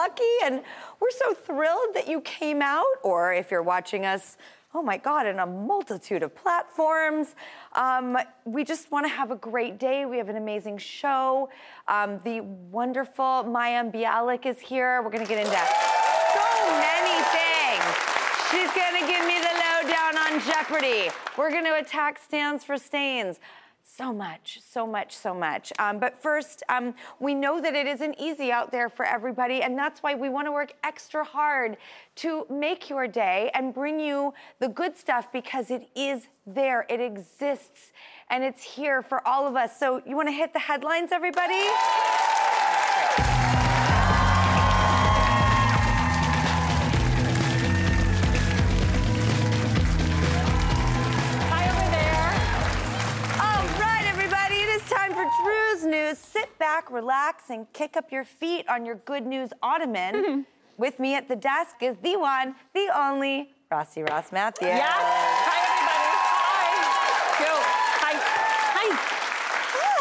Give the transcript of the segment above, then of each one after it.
Lucky and we're so thrilled that you came out, or if you're watching us, oh my God, in a multitude of platforms. Um, we just want to have a great day. We have an amazing show. Um, the wonderful Mayim Bialik is here. We're going to get into so many things. She's going to give me the lowdown on Jeopardy. We're going to attack Stans for Stains. So much, so much, so much. Um, but first, um, we know that it isn't easy out there for everybody, and that's why we want to work extra hard to make your day and bring you the good stuff because it is there, it exists, and it's here for all of us. So, you want to hit the headlines, everybody? News. Sit back, relax, and kick up your feet on your good news ottoman. With me at the desk is the one, the only, Rossi Ross Mathews. Yeah. Hi, everybody. Hi. Hi. Hi.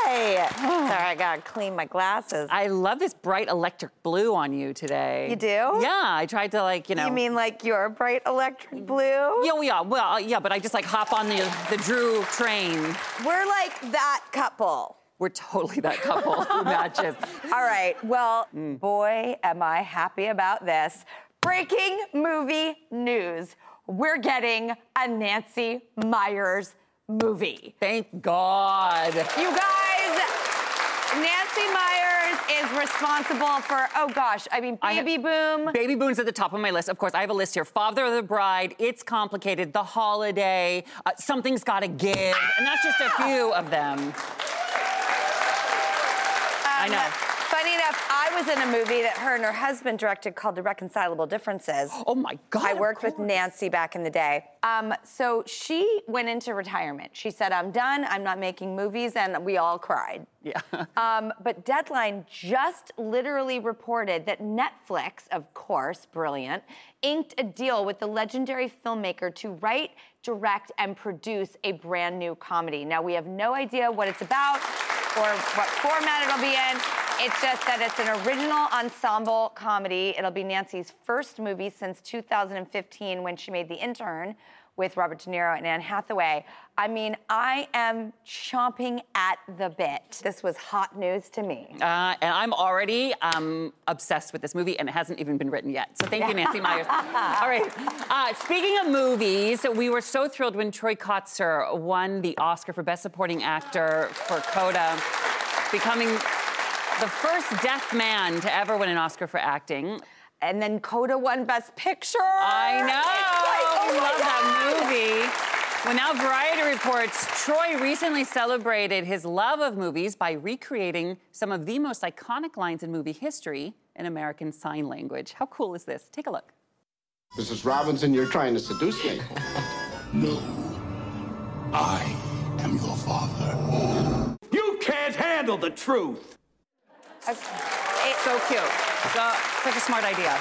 Hey. Sorry, I gotta clean my glasses. I love this bright electric blue on you today. You do? Yeah. I tried to like, you know. You mean like your bright electric blue? Yeah, yeah. Well, uh, yeah, but I just like hop on the the Drew train. We're like that couple. We're totally that couple who matches. All right. Well, Mm. boy, am I happy about this. Breaking movie news. We're getting a Nancy Meyers movie. Thank God. You guys, Nancy Meyers is responsible for, oh gosh, I mean, I Baby Boom. Baby Boom's at the top of my list. Of course, I have a list here. Father of the Bride, It's Complicated, The Holiday, uh, Something's Gotta Give, and that's just a few of them. I know. Funny enough, I was in a movie that her and her husband directed called Irreconcilable Differences. Oh my God. I worked with. Nancy back in the day. Um, so she went into retirement. She said, I'm done, I'm not making movies, and we all cried. Yeah. Um, but Deadline just literally reported that Netflix, of course, brilliant, inked a deal with the legendary filmmaker to write, direct, and produce a brand new comedy. Now, we have no idea what it's about or what format it'll be in. It's just that it's an original ensemble comedy. It'll be Nancy's first movie since 2015 when she made The Intern with Robert De Niro and Anne Hathaway. I mean, I am chomping at the bit. This was hot news to me. Uh, and I'm already um, obsessed with this movie, and it hasn't even been written yet. So thank you, Nancy Meyers. All right. Uh, speaking of movies, we were so thrilled when Troy Kotsur won the Oscar for Best Supporting Actor for Coda, becoming the first deaf man to ever win an Oscar for acting. And then Coda won Best Picture. I know. It's like, oh my Love that movie. Well, now Variety reports Troy recently celebrated his love of movies by recreating some of the most iconic lines in movie history in American Sign Language. How cool is this? Take a look. Mrs. Robinson, you're trying to seduce me. No. I am your father. You can't handle the truth. It- So cute. So, such a smart idea.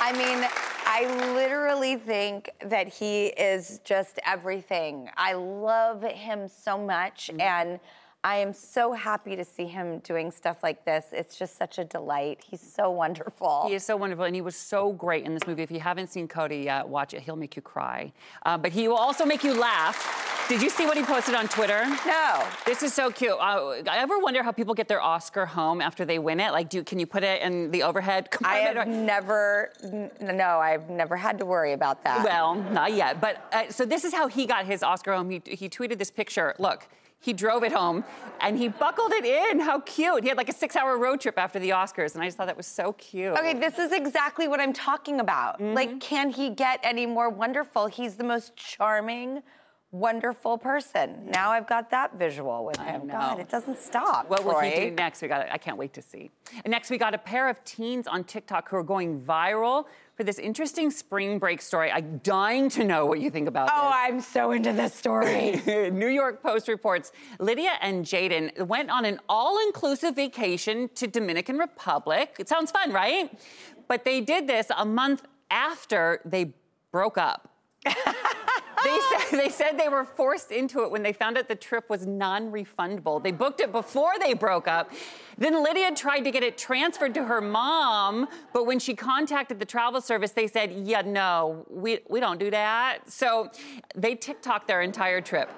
I mean, I literally think that he is just everything. I love him so much, Mm-hmm. and I am so happy to see him doing stuff like this. It's just such a delight. He's so wonderful. He is so wonderful, and he was so great in this movie. If you haven't seen Coda yet, watch it. He'll make you cry, uh, but he will also make you laugh. Did you see what he posted on Twitter? No. This is so cute. Uh, I ever wonder how people get their Oscar home after they win it? Like, do can you put it in the overhead I have never, n- no, I've never had to worry about that. Well, not yet. But uh, so this is how he got his Oscar home. He, he tweeted this picture. Look, he drove it home and he buckled it in. How cute. He had like a six hour road trip after the Oscars. And I just thought that was so cute. Okay, this is exactly what I'm talking about. Mm-hmm. Like, can he get any more wonderful? He's the most charming, wonderful person. Now I've got that visual with him. God, it doesn't stop. What will he do next? We got. I can't wait to see. And next, we got a pair of teens on TikTok who are going viral for this interesting spring break story. I'm dying to know what you think about it. Oh, this. I'm so into this story. New York Post reports Lydia and Jaden went on an all inclusive vacation to Dominican Republic. It sounds fun, right? But they did this a month after they broke up. they, said, they said they were forced into it when they found out the trip was non refundable. They booked it before they broke up. Then Lydia tried to get it transferred to her mom, but when she contacted the travel service, they said, Yeah, no, we, we don't do that. So they TikTok their entire trip,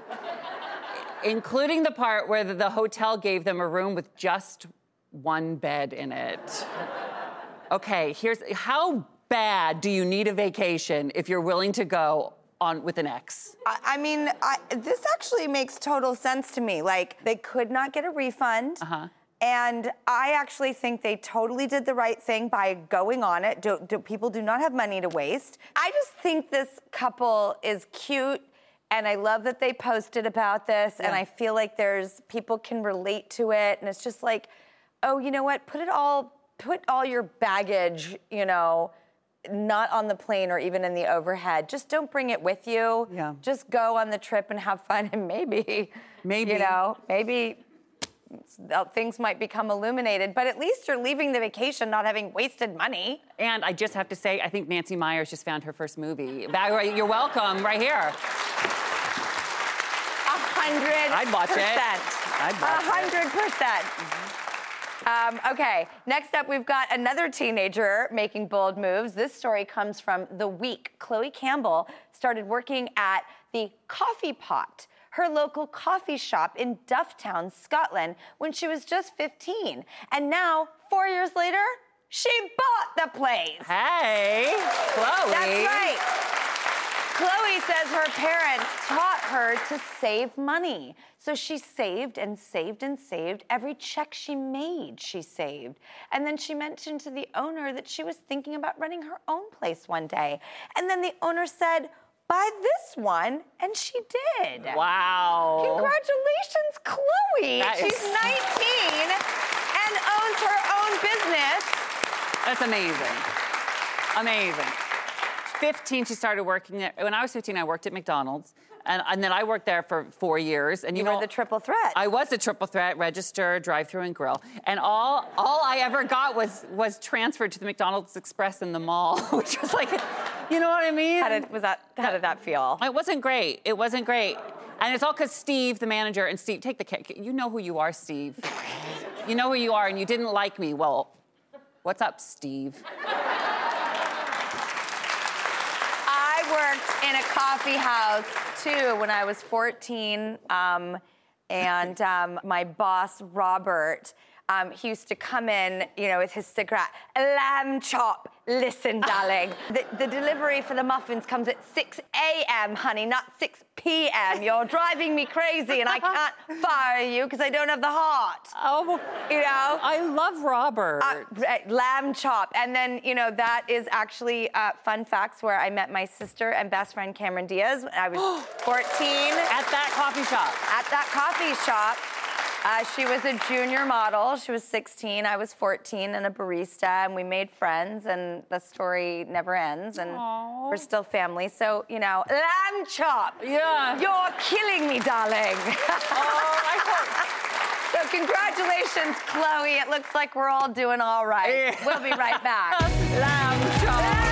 including the part where the, the hotel gave them a room with just one bed in it. Okay, here's how bad do you need a vacation if you're willing to go on with an ex? I, I mean, I, this actually makes total sense to me. Like, they could not get a refund. Uh-huh. And I actually think they totally did the right thing by going on it. Do, do, people do not have money to waste. I just think this couple is cute. And I love that they posted about this. And I feel like there's people can relate to it. And it's just like, oh, you know what? Put it all, put all your baggage, you know, not on the plane or even in the overhead. Just don't bring it with you. Yeah. Just go on the trip and have fun. And maybe, Maybe. you know, maybe things might become illuminated, but at least you're leaving the vacation not having wasted money. And I just have to say, I think Nancy Meyers just found her first movie. You're welcome, right here. A hundred I'd watch it. I'd A watch it. hundred percent. Um, okay, next up, we've got another teenager making bold moves. This story comes from The Week. Chloe Campbell started working at the Coffee Pot, her local coffee shop in Dufftown, Scotland, when she was just 15. And now, four years later, she bought the place. Hey, Chloe. That's right. Chloe says her parents taught her to save money. So she saved and saved and saved. Every check she made, she saved. And then she mentioned to the owner that she was thinking about running her own place one day. And then the owner said, Buy this one. And she did. Wow. Congratulations, Chloe. That is- She's 19 and owns her own business. That's amazing. Amazing. 15, she started working there. When I was 15, I worked at McDonald's. And, and then I worked there for four years. And you, You know, were the triple threat. I was the triple threat, register, drive-through, and grill. And all all I ever got was was transferred to the McDonald's Express in the mall, which was like, you know what I mean? How did, was that, how did that feel? It wasn't great. It wasn't great. And it's all because Steve, the manager, and Steve, take the cake. You know who you are, Steve. you know who you are, and you didn't like me. Well, what's up, Steve? I worked in a coffee house too when I was 14. Um, and um, my boss, Robert, um, he used to come in, you know, with his cigarette, lamb chop. Listen, darling, the, the delivery for the muffins comes at 6 a.m., honey, not 6 p.m. You're driving me crazy, and I can't fire you because I don't have the heart. Oh, You know? I love Robert. Uh, lamb chop. And then, you know, that is actually uh, fun facts where I met my sister and best friend Cameron Diaz when I was 14 at that coffee shop. at that coffee shop. Uh, she was a junior model. She was 16. I was 14 and a barista, and we made friends. And the story never ends. And Aw. we're still family. So you know, lamb chop. Yeah. You're killing me, darling. Oh, I so congratulations, Chloe. It looks like we're all doing all right. Yeah. We'll be right back. Lamb chop.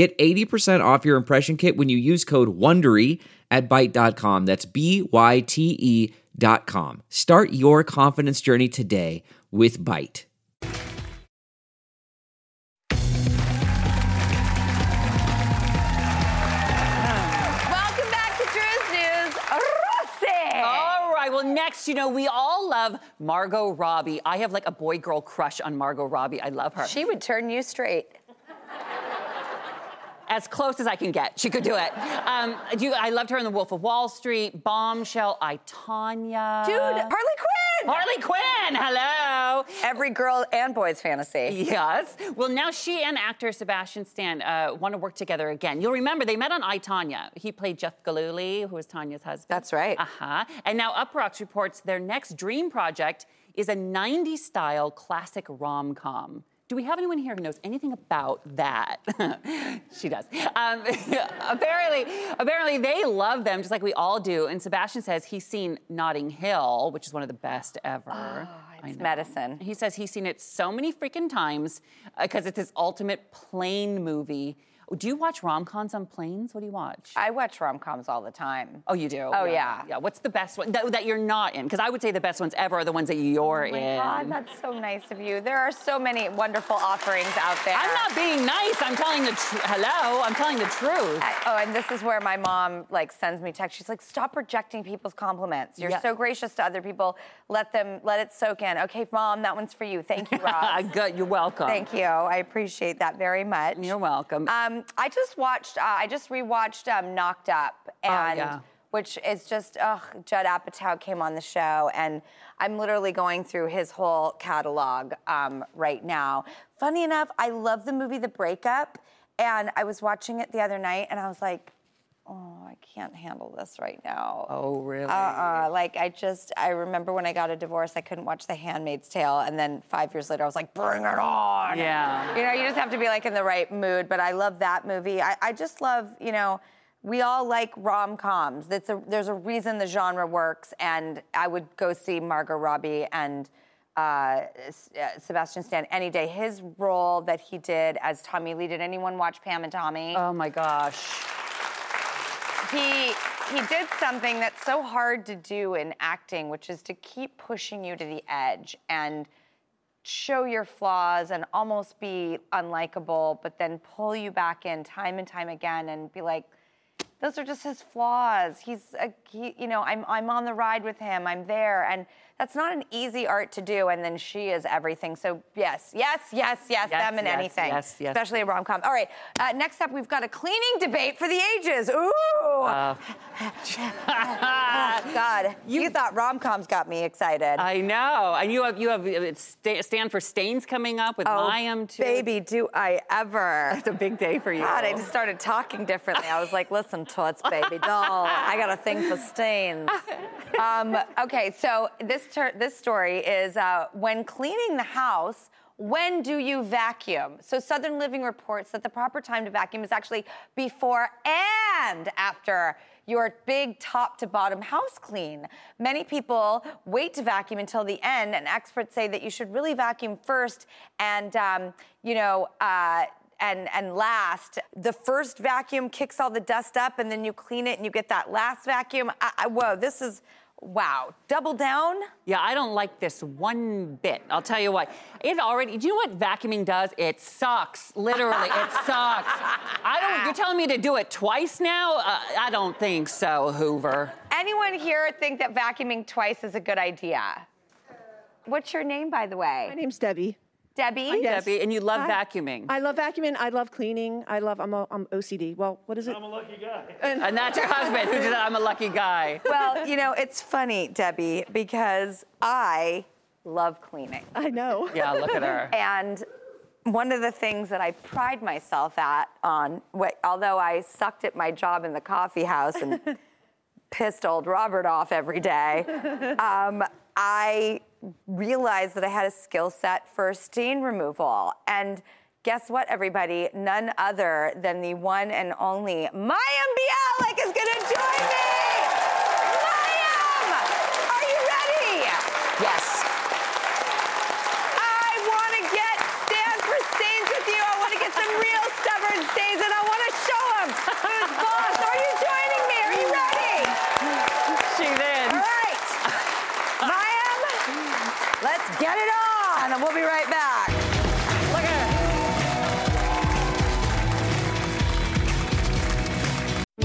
Get 80% off your impression kit when you use code WONDERY at Byte.com. That's B-Y-T-E dot com. Start your confidence journey today with Byte. Welcome back to Drew's News. Rossi. All right. Well, next, you know, we all love Margot Robbie. I have like a boy girl crush on Margot Robbie. I love her. She would turn you straight. As close as I can get. She could do it. Um, do you, I loved her in The Wolf of Wall Street, Bombshell, I Tanya. Dude, Harley Quinn. Harley Quinn, hello. Every girl and boy's fantasy. Yes. Well, now she and actor Sebastian Stan uh, want to work together again. You'll remember they met on I, Tanya. He played Jeff Gillooly, who was Tanya's husband. That's right. Uh huh. And now Uproxx reports their next dream project is a 90s style classic rom com. Do we have anyone here who knows anything about that? she does. Um, apparently, apparently they love them just like we all do. And Sebastian says he's seen Notting Hill, which is one of the best ever. Oh, It's medicine. He says he's seen it so many freaking times because it's his ultimate plane movie. Do you watch rom coms on planes? What do you watch? I watch rom coms all the time. oh, you do? Oh, yeah. Yeah. What's the best one that, that you're not in? Because I would say the best ones ever are the ones that you're Oh my in. God, that's so nice of you. There are so many wonderful offerings out there. I'm not being nice. I'm telling the truth. Hello, I'm telling the truth. I- oh, and this is where my mom like sends me text. She's like, "Stop rejecting people's compliments. You're Yeah. so gracious to other people. Let them let it soak in." Okay, mom, that one's for you. Thank you, Rob. Good. You're welcome. Thank you. I appreciate that very much. You're welcome. Um, I just watched. Uh, I just rewatched um, Knocked Up, and Oh, yeah. which is just. Ugh, Judd Apatow came on the show, and I'm literally going through his whole catalog um, right now. Funny enough, I love the movie The Breakup, and I was watching it the other night, and I was like, "Oh, I can't handle this right now." oh, really? Uh-uh. Like I just, I remember when I got a divorce, I couldn't watch The Handmaid's Tale, and then five years later, I was like, "Bring it on!" Yeah. You know, you just have to be like in the right mood. But I love that movie. I, I just love, you know, we all like rom coms. There's a reason the genre works, and I would go see Margot Robbie and uh, uh, Sebastian Stan any day. His role that he did as Tommy Lee. Did anyone watch Pam and Tommy? Oh my gosh. He he did something that's so hard to do in acting, which is to keep pushing you to the edge and show your flaws and almost be unlikable, but then pull you back in time and time again and be like, those are just his flaws. He's, a, he, you know, I'm, I'm on the ride with him. I'm there, and that's not an easy art to do. And then she is everything. So yes, yes, yes, yes, Yes, them and yes, anything, yes, yes. especially a rom com. All right, uh, next up we've got a cleaning debate for the ages. Ooh, Uh, Oh, God, you, thought rom coms got me excited. I know. And you have you have Stans for Stains coming up with oh, Mayim too. baby, do I ever? It's a big day for you. God, I just started talking differently. I was like, listen, Toots, baby doll, I got a thing for stains. Um, okay, so this, ter- this story is uh, when cleaning the house, when do you vacuum? So Southern Living reports that the proper time to vacuum is actually before and after your big top to bottom house clean. Many people wait to vacuum until the end, and experts say that you should really vacuum first and, um, you know, uh, and and last. The first vacuum kicks all the dust up, and then you clean it, and you get that last vacuum. I, I, whoa, this is wow. Double down. Yeah, I don't like this one bit. I'll tell you what. It already. Do you know what vacuuming does? It sucks. Literally, it sucks. I don't. You're telling me to do it twice now? Uh, I don't think so, Hoover. Anyone here think that vacuuming twice is a good idea? What's your name, by the way? My name's Debbie. Debbie. Yes. Debbie, and you love Hi. vacuuming. I love vacuuming. I love cleaning. I love. I'm, a, I'm OCD. Well, what is it? I'm a lucky guy. And, and that's your husband who said I'm a lucky guy. Well, you know, it's funny, Debbie, because I love cleaning. I know. Yeah, look at her. And one of the things that I pride myself at on, wh- although I sucked at my job in the coffee house and pissed old Robert off every day, um, I realized that I had a skill set for stain removal. And guess what, everybody? None other than the one and only Mayim Bialik is to join me.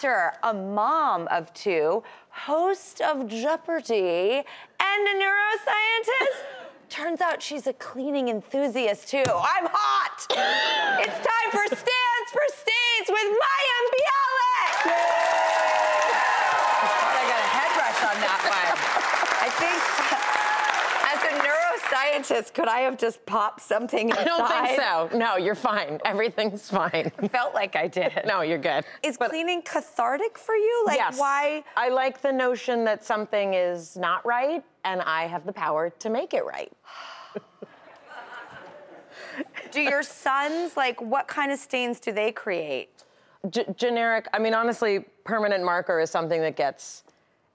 Actor, a mom of two, host of Jeopardy, and a neuroscientist. Turns out she's a cleaning enthusiast too. I'm hot. it's time for Stans for Stains with Mayim Bialik. I got a head rush on that one. I think. As a neuroscientist, could I have just popped something inside? I don't think so. No, you're fine. Everything's fine. Felt like I did. No, you're good. Is cleaning cathartic for you? Like, yes. why? I like the notion that something is not right and I have the power to make it right. Do your sons, like, what kind of stains do they create? G- generic, I mean, honestly, permanent marker is something that gets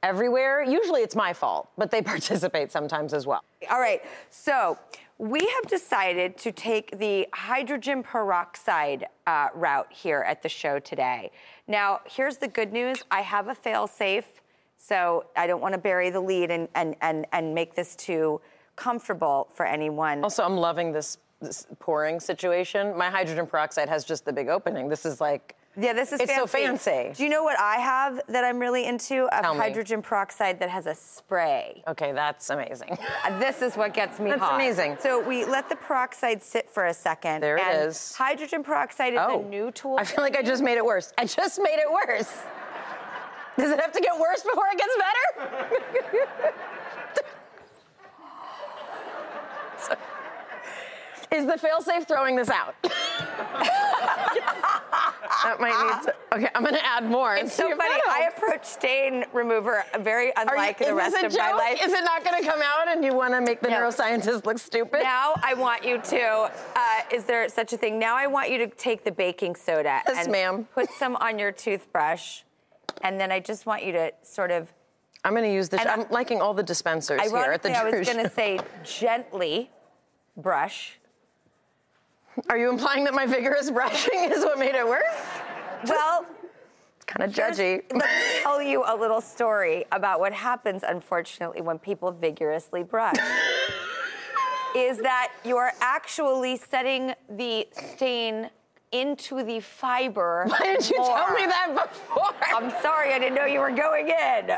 everywhere. Usually it's my fault, but they participate sometimes as well. All right, so we have decided to take the hydrogen peroxide uh, route here at the show today. Now, here's the good news I have a fail safe, so I don't want to bury the lead and, and, and, and make this too comfortable for anyone. Also, I'm loving this, this pouring situation. My hydrogen peroxide has just the big opening. This is like, Yeah, this is It's fancy. so fancy. Do you know what I have that I'm really into? A Tell me. hydrogen peroxide that has a spray. okay, that's amazing. Uh, This is what gets me That's hot. amazing. So we let the peroxide sit for a second. There it is. Hydrogen peroxide is oh, a new tool. I feel like I just made it worse. I just made it worse. Does it have to get worse before it gets better? Is the failsafe throwing this out? that might need to. Okay, I'm gonna add more. It's so funny. I approach stain remover very Are you- unlike the rest of joke? my life. Is it not gonna come out and you wanna make the No. neuroscientist look stupid? now I want you to. Uh, is there such a thing? Now I want you to take the baking soda Yes, and ma'am. put some on your toothbrush, and then I just want you to sort of. I'm gonna use the. And I- I'm liking all the dispensers here at the I was going to say gently brush. Are you implying that my vigorous brushing is what made it worse? Well, it's Kind of judgy. let me tell you a little story about what happens, unfortunately, when people vigorously brush. is that you're actually setting the stain into the fiber. Why didn't you tell me that before? I'm sorry, I didn't know you were going in.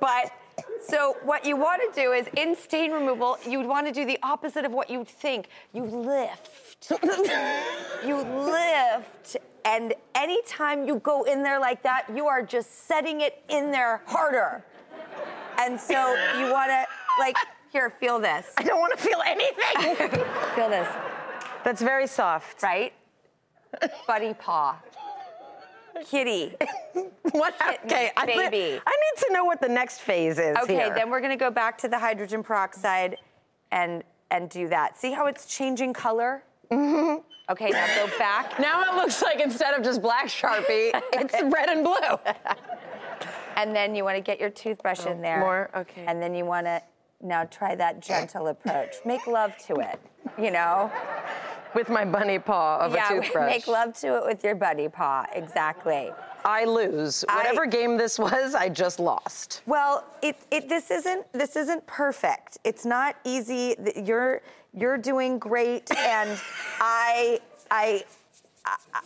But so what you want to do is in stain removal, you would want to do the opposite of what you'd think. You lift. You lift. And anytime you go in there like that, you are just setting it in there harder. And so you want to like here, feel this. I don't want to feel anything. Feel this, That's very soft. right? Buddy paw. Kitty. What? Okay, I, baby. I need to know what the next phase is Okay, here. then we're gonna go back to the hydrogen peroxide and and do that. See how it's changing color? Mm-hmm. Okay, now go back. Now it looks like instead of just black Sharpie, it's red and blue. And then you wanna get your toothbrush in there. Oh, more? Okay. And then you wanna now try that gentle approach. Make love to it, you know? With my bunny paw of yeah, a toothbrush. make love to it with your bunny paw. Exactly. I lose. I- Whatever game this was, I just lost. Well, it, it this isn't this isn't perfect. It's not easy. You're you're doing great, and I I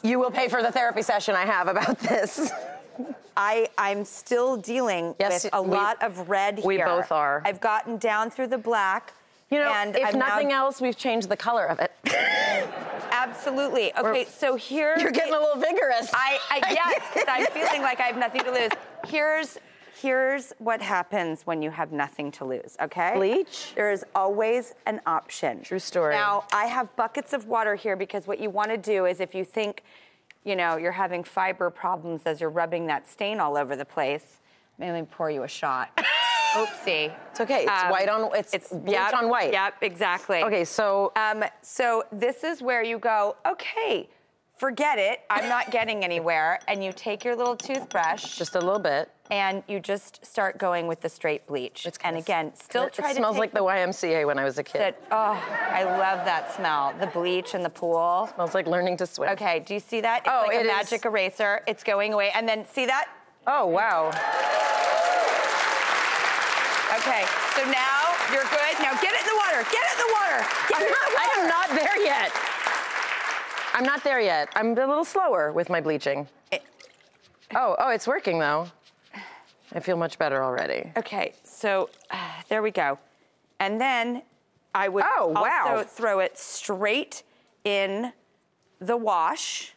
You will pay for the therapy session I have about this. I I'm still dealing Yes, with a we- lot of red here. we both are. I've gotten down through the black. You know, and if I'm now- nothing else, we've changed the color of it. Absolutely. Okay, so here You're getting a little vigorous. I, I yes, 'cause I'm feeling like I have nothing to lose. Here's here's what happens when you have nothing to lose, okay? Bleach? There is always an option. True story. Now, I have buckets of water here because what you want to do is if you think, you know, you're having fiber problems as you're rubbing that stain all over the place, maybe pour you a shot. Oopsie. It's okay. It's white on- it's bleach yep, on white. Yep, exactly. Okay, so Um, so this is where you go, okay, forget it. I'm not getting anywhere. And you take your little toothbrush just a little bit. and you just start going with the straight bleach. and again, still it, try it to smells like the YMCA when I was a kid. that- oh, I love that smell. The bleach in the pool. smells like learning to swim. Okay, do you see that? It's Oh, like it a is- magic eraser. It's going away. And then see that? Oh, wow. Okay, so now you're good. Now get it in the water. Get it in the water. Get I'm it in not, the I'm not there yet. I'm not there yet. I'm a little slower with my bleaching. Oh, oh, it's working though. I feel much better already. Okay, so uh, there we go. And then I would Oh, wow. also throw it straight in the wash.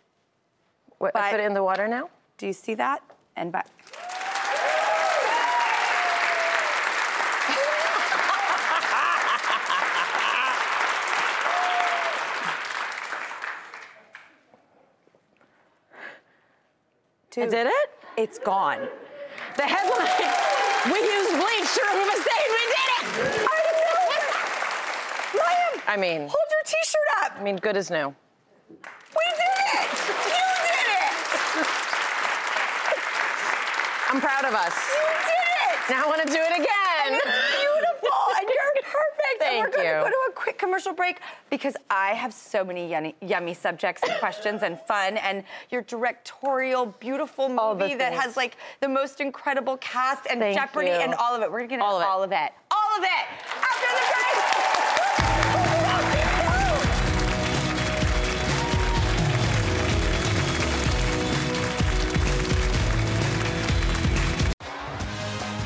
What, But- put it in the water now? Do you see that? And but I did it? it's gone. The headline, we used bleach to remove a stain. We did it! I know. Mayim, I mean, hold your t-shirt up. I mean, good as new. We did it. You did it. I'm proud of us. You did it. Now I want to do it again. it's beautiful, and you're perfect. and Thank we're going to go to a quick commercial break because I have so many yummy, yummy subjects and questions and fun, and your directorial, beautiful movie that has like the most incredible cast and Thank Jeopardy you. and all of it. We're going to get All into of it. all of it. All of it.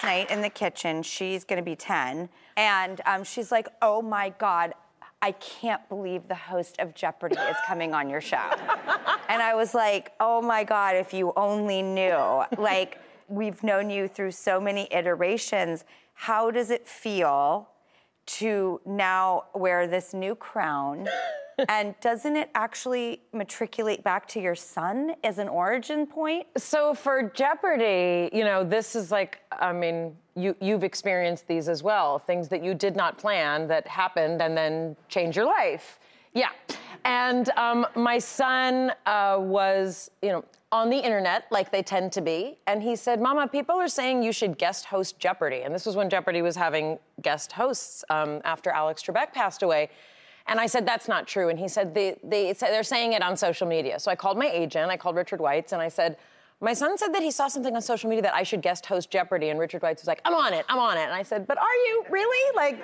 Last night in the kitchen. She's to be 10. And um, she's like, oh my God, I can't believe the host of Jeopardy is coming on your show. and I was like, oh my God, if you only knew. Like, we've known you through so many iterations. How does it feel to now wear this new crown? and doesn't it actually matriculate back to your son as an origin point? So for Jeopardy, you know, this is like, I mean, you you've experienced these as well, things that you did not plan that happened and then change your life. Yeah, and um, my son uh, was, you know, on the internet like they tend to be, and he said, "Mama, people are saying you should guest host Jeopardy," and this was when Jeopardy was having guest hosts um, after Alex Trebek passed away. And I said, that's not true. And he said, they, they, they're saying it on social media. So I called my agent, I called Richard Weitz, and I said, my son said that he saw something on social media that I should guest host Jeopardy. And Richard Weitz was like, I'm on it, I'm on it. And I said, but are you really? Like,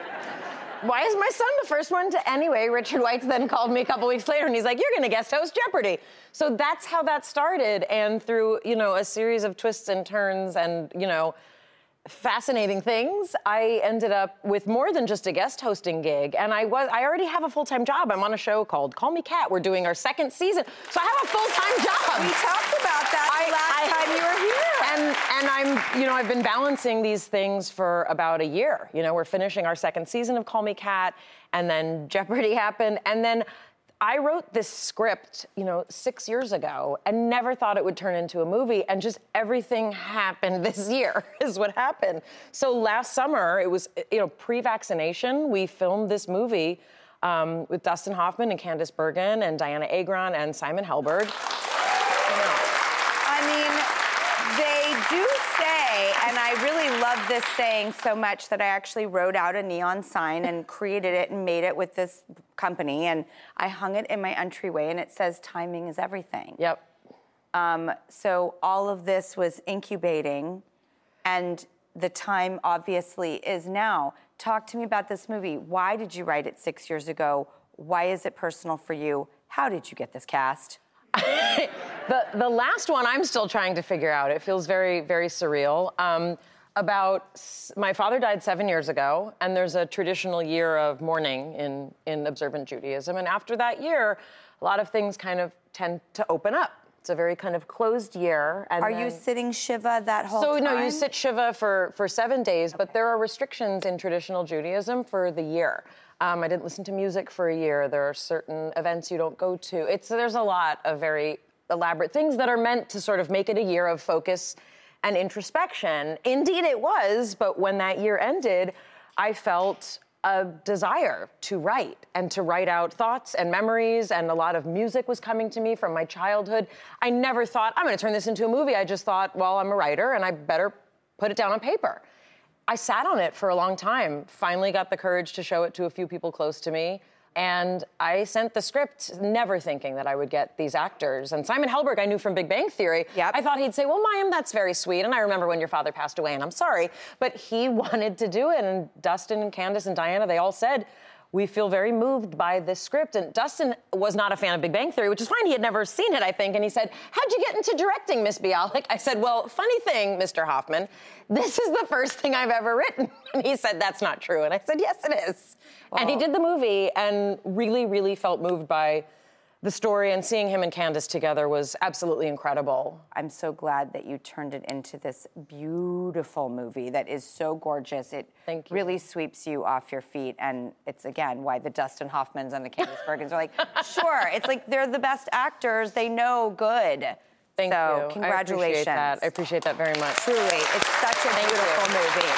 why is my son the first one to? Anyway, Richard Weitz then called me a couple weeks later and he's like, you're going to guest host Jeopardy. So that's how that started. And through, you know, a series of twists and turns and, you know, fascinating things. I ended up with more than just a guest hosting gig, and I was I already have a full time job. I'm on a show called Call Me Kat. We're doing our second season, so I have a full time job. We talked about that the last time you were here. And and I'm you know I've been balancing these things for about a year. You know we're finishing our second season of Call Me Kat, and then Jeopardy happened, and then. I wrote this script, you know, six years ago and never thought it would turn into a movie. And just everything happened this year, is what happened. So last summer, it was, you know, pre vaccination, we filmed this movie um, with Dustin Hoffman and Candice Bergen and Dianna Agron and Simon Helberg. And I really love this saying so much that I actually wrote out a neon sign and created it and made it with this company, and I hung it in my entryway, and it says, "Timing is everything." Yep. Um, so all of this was incubating, and the time obviously is now. Talk to me about this movie. Why did you write it six years ago? Why is it personal for you? How did you get this cast? the the last one I'm still trying to figure out. It feels very very surreal. Um, about s- my father died seven years ago, and there's a traditional year of mourning in in observant Judaism. And after that year, a lot of things kind of tend to open up. It's a very kind of closed year. And Are you sitting shiva that whole so time? So, no, you sit shiva for for seven days, but there are restrictions in traditional Judaism for the year. Um, I didn't listen to music for a year. There are certain events you don't go to. It's there's a lot of very elaborate things that are meant to sort of make it a year of focus and introspection. Indeed, it was. But when that year ended, I felt a desire to write and to write out thoughts and memories, and a lot of music was coming to me from my childhood. I never thought, I'm going to turn this into a movie. I just thought, well, I'm a writer and I better put it down on paper. I sat on it for a long time, finally got the courage to show it to a few people close to me. And I sent the script, never thinking that I would get these actors. And Simon Helberg, I knew from Big Bang Theory. I thought he'd say, Well, Mayim, that's very sweet. And I remember when your father passed away, and I'm sorry. But he wanted to do it. And Dustin and Candice and Dianna, they all said, we feel very moved by this script. And Dustin was not a fan of Big Bang Theory, which is fine. He had never seen it, I think. And he said, How'd you get into directing, Miss Bialik? I said, Well, funny thing, Mr. Hoffman, this is the first thing I've ever written. And he said, That's not true. And I said, Yes, it is. And he did the movie and really, really felt moved by the story. And seeing him and Candice together was absolutely incredible. I'm so glad that you turned it into this beautiful movie that is so gorgeous. It really sweeps you off your feet. And it's, again, why the Dustin Hoffmans and the Candice Bergens are like, sure, it's like they're the best actors. They know good. Thank so, you. congratulations. I appreciate that. I appreciate that very much. Truly, it's such a beautiful movie.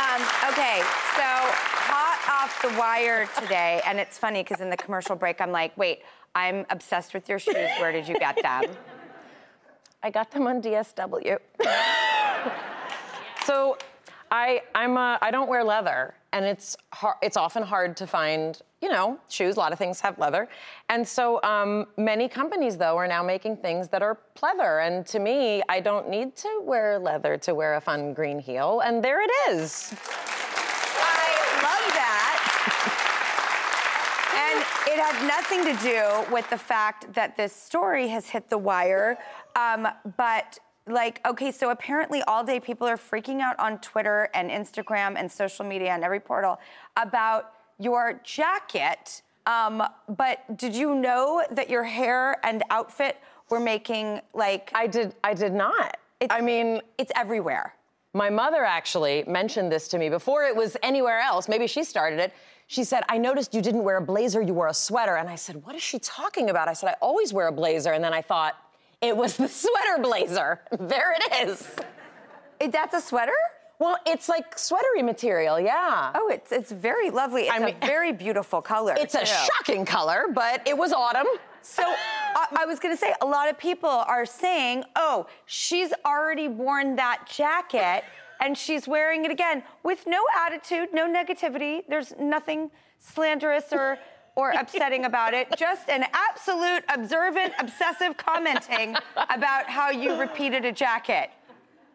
Um, okay, so off the wire today, and it's funny because in the commercial break, I'm like, wait, I'm obsessed with your shoes. Where did you get them? I got them on DSW. so I I'm a, I don't wear leather, and it's hard, it's often hard to find you know shoes. A lot of things have leather, and so um, many companies though are now making things that are pleather. And to me, I don't need to wear leather to wear a fun green heel, and there it is. I love that. And it had nothing to do with the fact that this story has hit the wire. Um, but, like, okay, so apparently all day people are freaking out on Twitter and Instagram and social media and every portal about your jacket. Um, but did you know that your hair and outfit were making, like. I did, I did not. I mean, it's everywhere. My mother actually mentioned this to me before it was anywhere else. Maybe she started it. She said, I noticed you didn't wear a blazer, you wore a sweater. And I said, What is she talking about? I said, I always wear a blazer. And then I thought, It was the sweater blazer. There it is. That's a sweater? Well, it's like sweatery material, yeah. Oh, it's it's very lovely. It's I mean- a very beautiful color. It's a shocking color, but it was autumn. So I, I was going to say, a lot of people are saying, "Oh, she's already worn that jacket." And she's wearing it again with no attitude, no negativity. There's nothing slanderous or or upsetting about it. Just an absolute observant, obsessive commenting about how you repeated a jacket.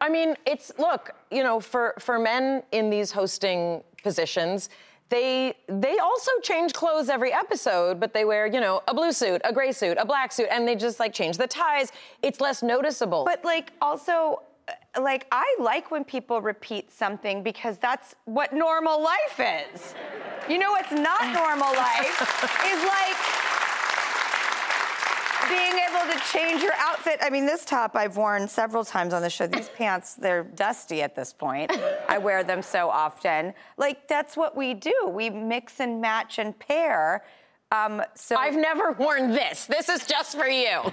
I mean, it's look, you know, for for men in these hosting positions, they they also change clothes every episode, but they wear, you know, a blue suit, a gray suit, a black suit, and they just like change the ties. It's less noticeable. But like also like, I like when people repeat something because that's what normal life is. You know what's not normal life is like being able to change your outfit. I mean, this top I've worn several times on the show. These pants, they're dusty at this point. I wear them so often. Like, that's what we do. We mix and match and pair. Um, so I've never worn this. This is just for you.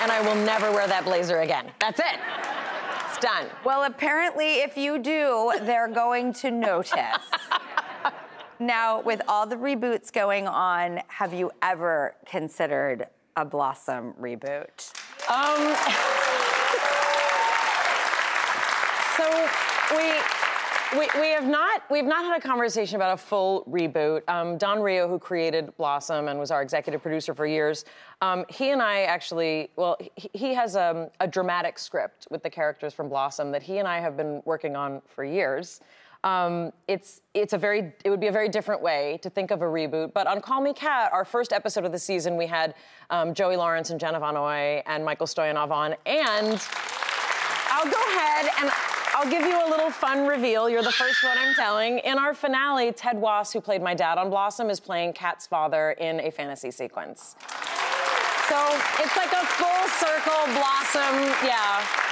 and I will never wear that blazer again. That's it. It's done. Well, apparently, if you do, they're going to notice. now, with all the reboots going on, have you ever considered a Blossom reboot? Um. so we. We, we have not we've not had a conversation about a full reboot. Um, Don Reo, who created Blossom and was our executive producer for years, um, he and I actually well he, he has a, a, dramatic script with the characters from Blossom that he and I have been working on for years. Um, it's it's a very it would be a very different way to think of a reboot. But on Call Me Kat, our first episode of the season, we had um, Joey Lawrence and Jenna Von Oy and Michael Stoyanov on, and I'll go ahead and I'll give you a little fun reveal. You're the first one I'm telling. In our finale, Ted Wass, who played my dad on Blossom, is playing Kat's father in a fantasy sequence. So it's like a full circle Blossom, yeah.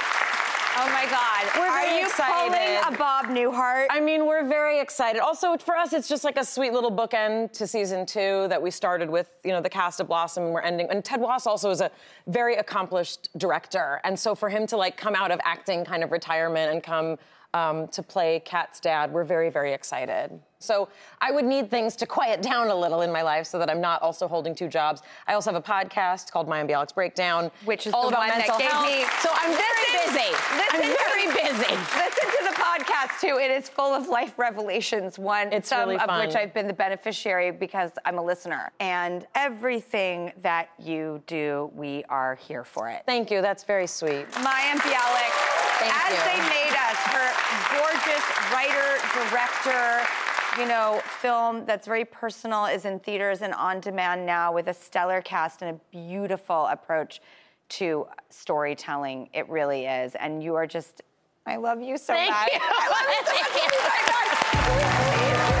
Oh my God. We're Are you excited. pulling a Bob Newhart? I mean, we're very excited. Also, for us, it's just like a sweet little bookend to season two that we started with, you know, the cast of Blossom and we're ending. And Ted Wass also is a very accomplished director. And so for him to like come out of acting kind of retirement and come um, to play Kat's dad, we're very, very excited. So I would need things to quiet down a little in my life so that I'm not also holding two jobs. I also have a podcast called Mayim Bialik's Breakdown, which is all about mental health. me. So I'm very Listen- busy. listen I'm to- very busy. Listen to the podcast too. It is full of life revelations. One, It's some really of which I've been the beneficiary because I'm a listener. And everything that you do, we are here for it. Thank you. That's very sweet. Mayim Bialik, Thank as you. they made us, her gorgeous writer, director, you know, film that's very personal is in theaters and on demand now with a stellar cast and a beautiful approach to storytelling. It really is. And you are just, I love you so Thank much. you. I love you so much. Oh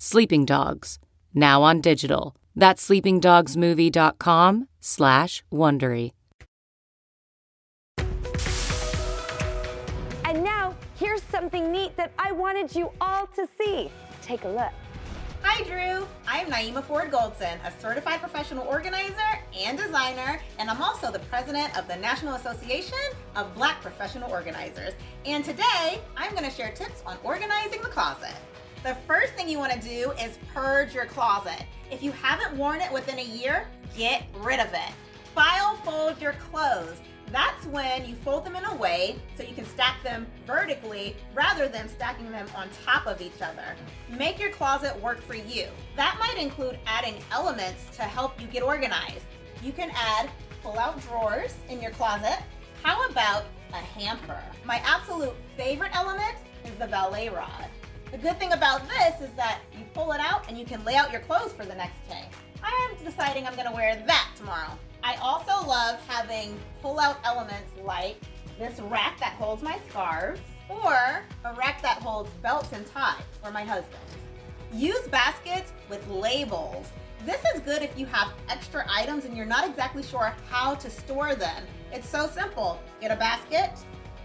Sleeping Dogs, now on digital. That's sleepingdogsmovie.com slash Wondery. And now, here's something neat that I wanted you all to see. Take a look. Hi, Drew. I'm Naima Ford Goldson, a certified professional organizer and designer, and I'm also the president of the National Association of Black Professional Organizers. And today, I'm going to share tips on organizing the closet. The first thing you want to do is purge your closet. If you haven't worn it within a year, get rid of it. File fold your clothes. That's when you fold them in a way so you can stack them vertically rather than stacking them on top of each other. Make your closet work for you. That might include adding elements to help you get organized. You can add pull out drawers in your closet. How about a hamper? My absolute favorite element is the valet rod. The good thing about this is that you pull it out and you can lay out your clothes for the next day. I am deciding I'm gonna wear that tomorrow. I also love having pull-out elements like this rack that holds my scarves or a rack that holds belts and ties for my husband. Use baskets with labels. This is good if you have extra items and you're not exactly sure how to store them. It's so simple. Get a basket,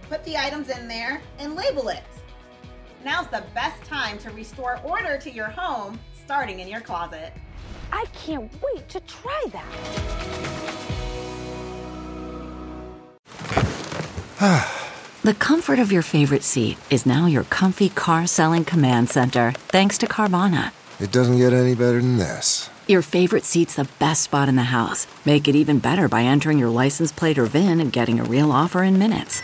put the items in there, and label it. Now's the best time to restore order to your home, starting in your closet. I can't wait to try that. The comfort of your favorite seat is now your comfy car selling command center, thanks to Carvana. It doesn't get any better than this. Your favorite seat's the best spot in the house. Make it even better by entering your license plate or VIN and getting a real offer in minutes.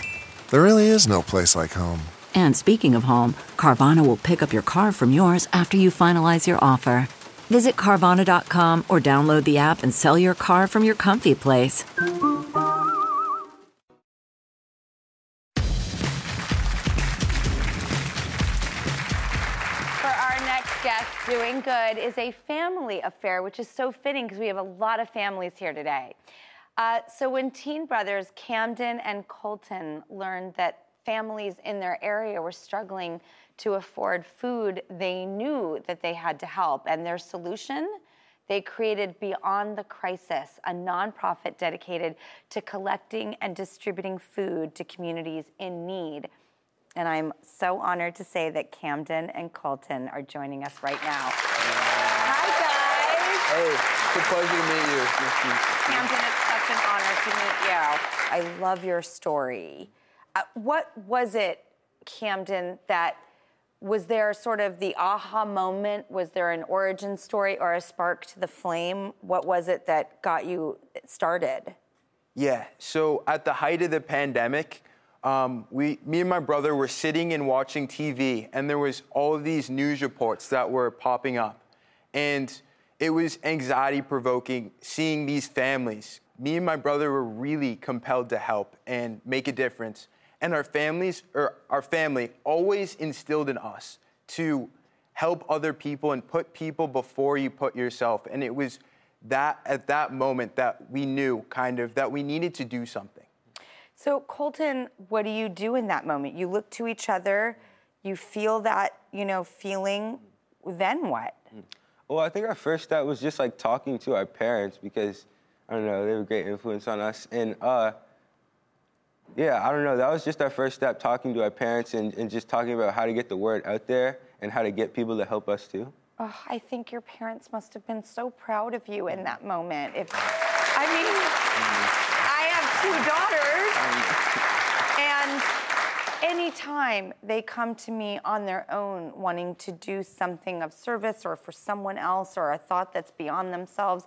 There really is no place like home. And speaking of home, Carvana will pick up your car from yours after you finalize your offer. Visit Carvana.com or download the app and sell your car from your comfy place. For our next guest, Doing Good is a family affair, which is so fitting because we have a lot of families here today. Uh, so, when teen brothers Camden and Colton learned that families in their area were struggling to afford food, they knew that they had to help. And their solution? They created Beyond the Crisis, a nonprofit dedicated to collecting and distributing food to communities in need. And I'm so honored to say that Camden and Colton are joining us right now. Hi, guys. Hey, it's a pleasure to meet you. Camden, it's such an honor to meet you. I love your story. Uh, what was it, Camden, that was there sort of the aha moment? Was there an origin story or a spark to the flame? What was it that got you started? Yeah, so at the height of the pandemic, um, we, me and my brother were sitting and watching TV, and there was all of these news reports that were popping up, and it was anxiety provoking seeing these families. Me and my brother were really compelled to help and make a difference, and our families, or our family, always instilled in us to help other people and put people before you put yourself, and it was that at that moment that we knew kind of that we needed to do something. So, Colton, what do you do in that moment? You look to each other, you feel that, you know, feeling, then what? Well, I think our first step was just like talking to our parents because I don't know, they were a great influence on us. And uh, yeah, I don't know, that was just our first step talking to our parents and, and just talking about how to get the word out there and how to get people to help us too. Oh, I think your parents must have been so proud of you in that moment. If I mean, I have two daughters, and anytime they come to me on their own wanting to do something of service or for someone else or a thought that's beyond themselves,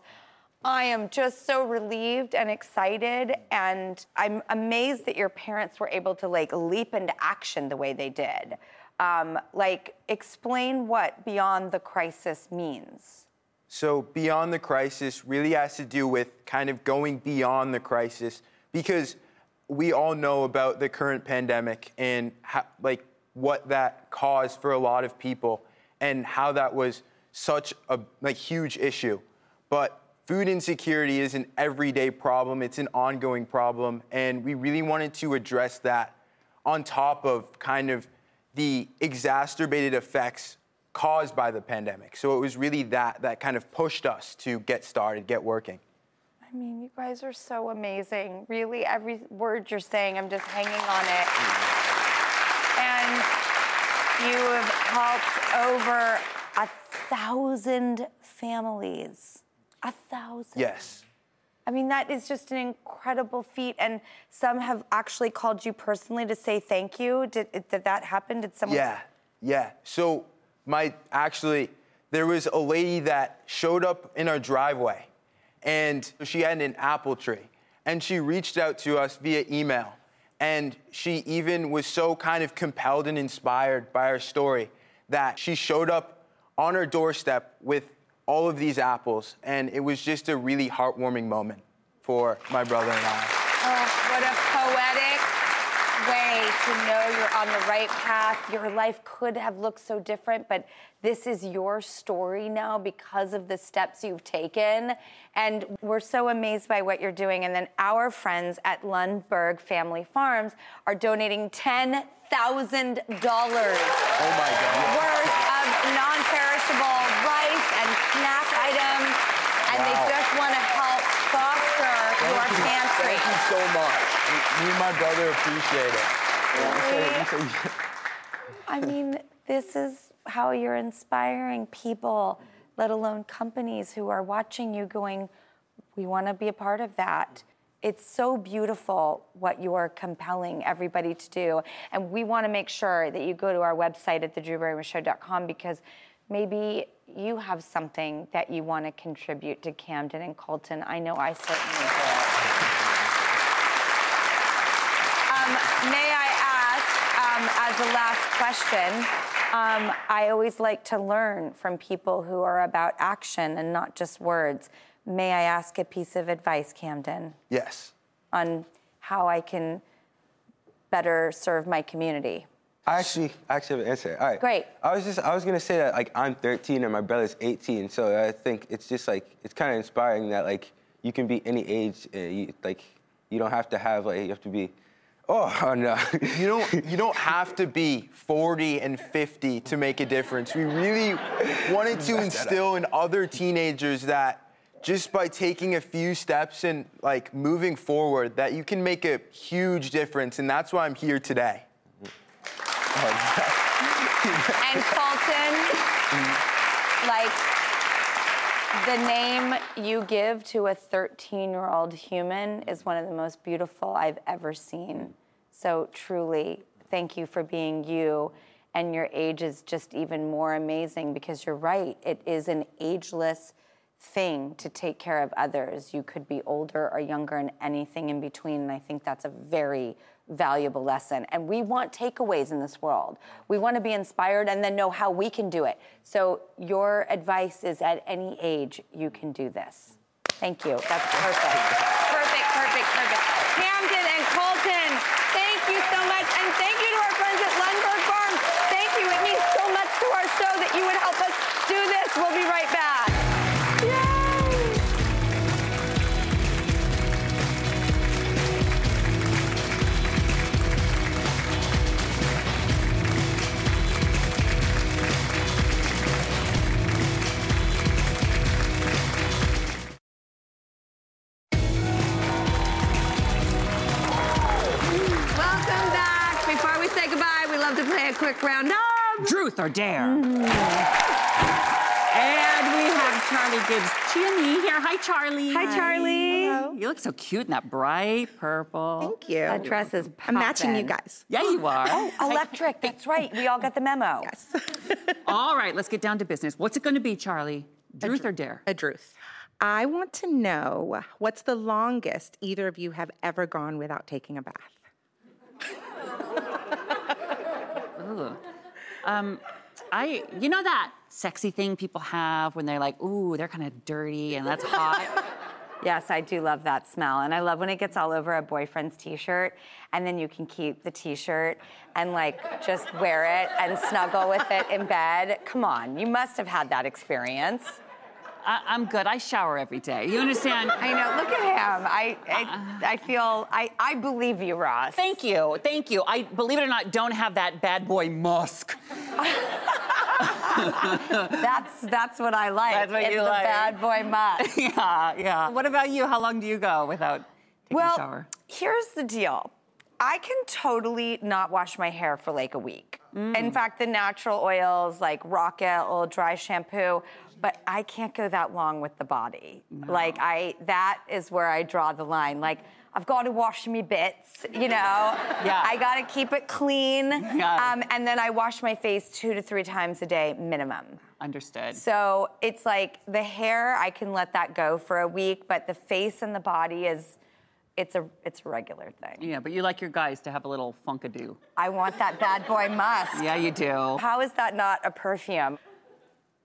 I am just so relieved and excited, and I'm amazed that your parents were able to like leap into action the way they did. Um, like, explain what beyond the crisis means. So, beyond the crisis really has to do with kind of going beyond the crisis because we all know about the current pandemic and how, like what that caused for a lot of people and how that was such a like huge issue. But food insecurity is an everyday problem, it's an ongoing problem, and we really wanted to address that on top of kind of the exacerbated effects caused by the pandemic. So it was really that that kind of pushed us to get started, get working. I mean, you guys are so amazing. Really, every word you're saying, I'm just hanging on it. And you have helped over a thousand families. A thousand. Yes. I mean, that is just an incredible feat. And some have actually called you personally to say thank you. Did, did that happen? Did someone? Yeah, yeah. So my actually, there was a lady that showed up in our driveway, and she had an apple tree, and she reached out to us via email, and she even was so kind of compelled and inspired by our story that she showed up on her doorstep with all of these apples, and it was just a really heartwarming moment for my brother and I. Oh, what a poetic way to know you're on the right path. Your life could have looked so different, but this is your story now because of the steps you've taken. And we're so amazed by what you're doing. And then our friends at Lundberg Family Farms are donating $10,000 Oh worth of non-perishable rice and snack items, and they just want to help foster your Thank you. pantry. Thank you so much. Me and my brother appreciate it. I mean, this is how you're inspiring people, let alone companies who are watching you going, we want to be a part of that. it's so beautiful what you're compelling everybody to do. And we want to make sure that you go to our website at thedrewbarrymoreshow.com because maybe you have something that you want to contribute to Camden and Colton. I know I certainly do. Um, may I ask, um, as a last question, um, I always like to learn from people who are about action and not just words. May I ask a piece of advice, Camden, Yes. on how I can better serve my community? I actually, I actually have an answer. All right. Great. I was just, I was gonna say that like I'm 13 and my brother's 18, so I think it's just like it's kind of inspiring that like you can be any age, uh, you, like you don't have to have like you have to be. Oh, oh no. You don't you don't have to be 40 and 50 to make a difference. We really wanted to instill in other teenagers that just by taking a few steps and like moving forward that you can make a huge difference and that's why I'm here today. And Colton, like the name you give to a 13 year old human is one of the most beautiful I've ever seen. So truly, thank you for being you. And your age is just even more amazing because you're right, it is an ageless thing to take care of others. You could be older or younger and anything in between. And I think that's a very valuable lesson. And we want takeaways in this world. We want to be inspired and then know how we can do it. So your advice is at any age, you can do this. Thank you. That's perfect. Perfect, perfect, perfect. Camden and Colton, or Dare. Mm-hmm. And we have Charlie Gibbs Chinny here. Hi, Charlie. Hi, Charlie. Hello. You look so cute in that bright purple. Thank you. That dress is I'm matching you guys. Yeah, you are. Oh, electric. That's right. We all got the memo. Yes. All right, let's get down to business. What's it going to be, Charlie? Truth or Dare? A truth. I want to know what's the longest either of you have ever gone without taking a bath? Ooh. Um, I, you know that sexy thing people have when they're like, ooh, they're kind of dirty and that's hot. Yes, I do love that smell. And I love when it gets all over a boyfriend's t shirt and then you can keep the t shirt and like just wear it and snuggle with it in bed. Come on, you must have had that experience. I, I'm good. I shower every day. You understand? I know. Look at him. I, I, I feel, I, I believe you, Ross. Thank you. Thank you. I, believe it or not, don't have that bad boy musk. That's, that's what I like. That's what it's you the like. bad boy musk. yeah, yeah. What about you? How long do you go without taking well, a shower? here's the deal. I can totally not wash my hair for like a week. Mm. In fact, the natural oils like Rocket or dry shampoo, but I can't go that long with the body. Like I, that is where I draw the line. Like I've got to wash me bits, you know. Yeah. I got to keep it clean. Yeah. Um, and then I wash my face two to three times a day minimum. Understood. So it's like the hair, I can let that go for a week, but the face and the body is, it's a, it's a regular thing. Yeah, but you like your guys to have a little funkadoo. I want that bad boy musk. Yeah, you do. How is that not a perfume?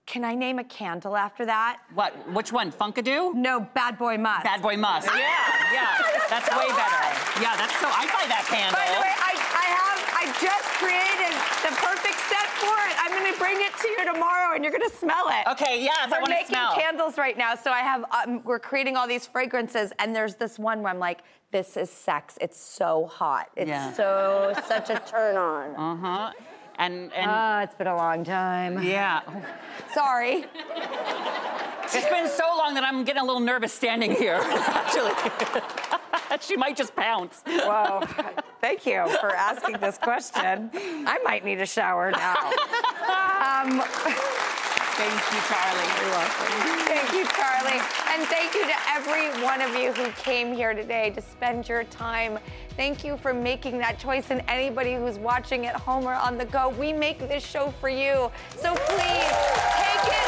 Can I name a candle after that? What? Which one? Funkadoo? No, bad boy musk. Bad boy musk. Yeah, yeah. That's way better. Yeah, that's so. I buy that candle. By the way, I, I have, I just created the perfect set for it. I'm gonna bring it to you tomorrow and you're gonna smell it. Okay, Yeah. I We're wanna making smell. candles right now, so I have, um, we're creating all these fragrances and there's this one where I'm like, this is sex. It's so hot. It's Yeah. so, such a turn on. Uh huh. And and Ah, it's been a long time. yeah. Sorry. It's been so long that I'm getting a little nervous standing here. Actually, she might just pounce. Whoa. Thank you for asking this question. I might need a shower now. Um, Thank you, Charlie. You're welcome. Thank you, Charlie. And thank you to every one of you who came here today to spend your time. Thank you for making that choice. And anybody who's watching at home or on the go, we make this show for you. So please take it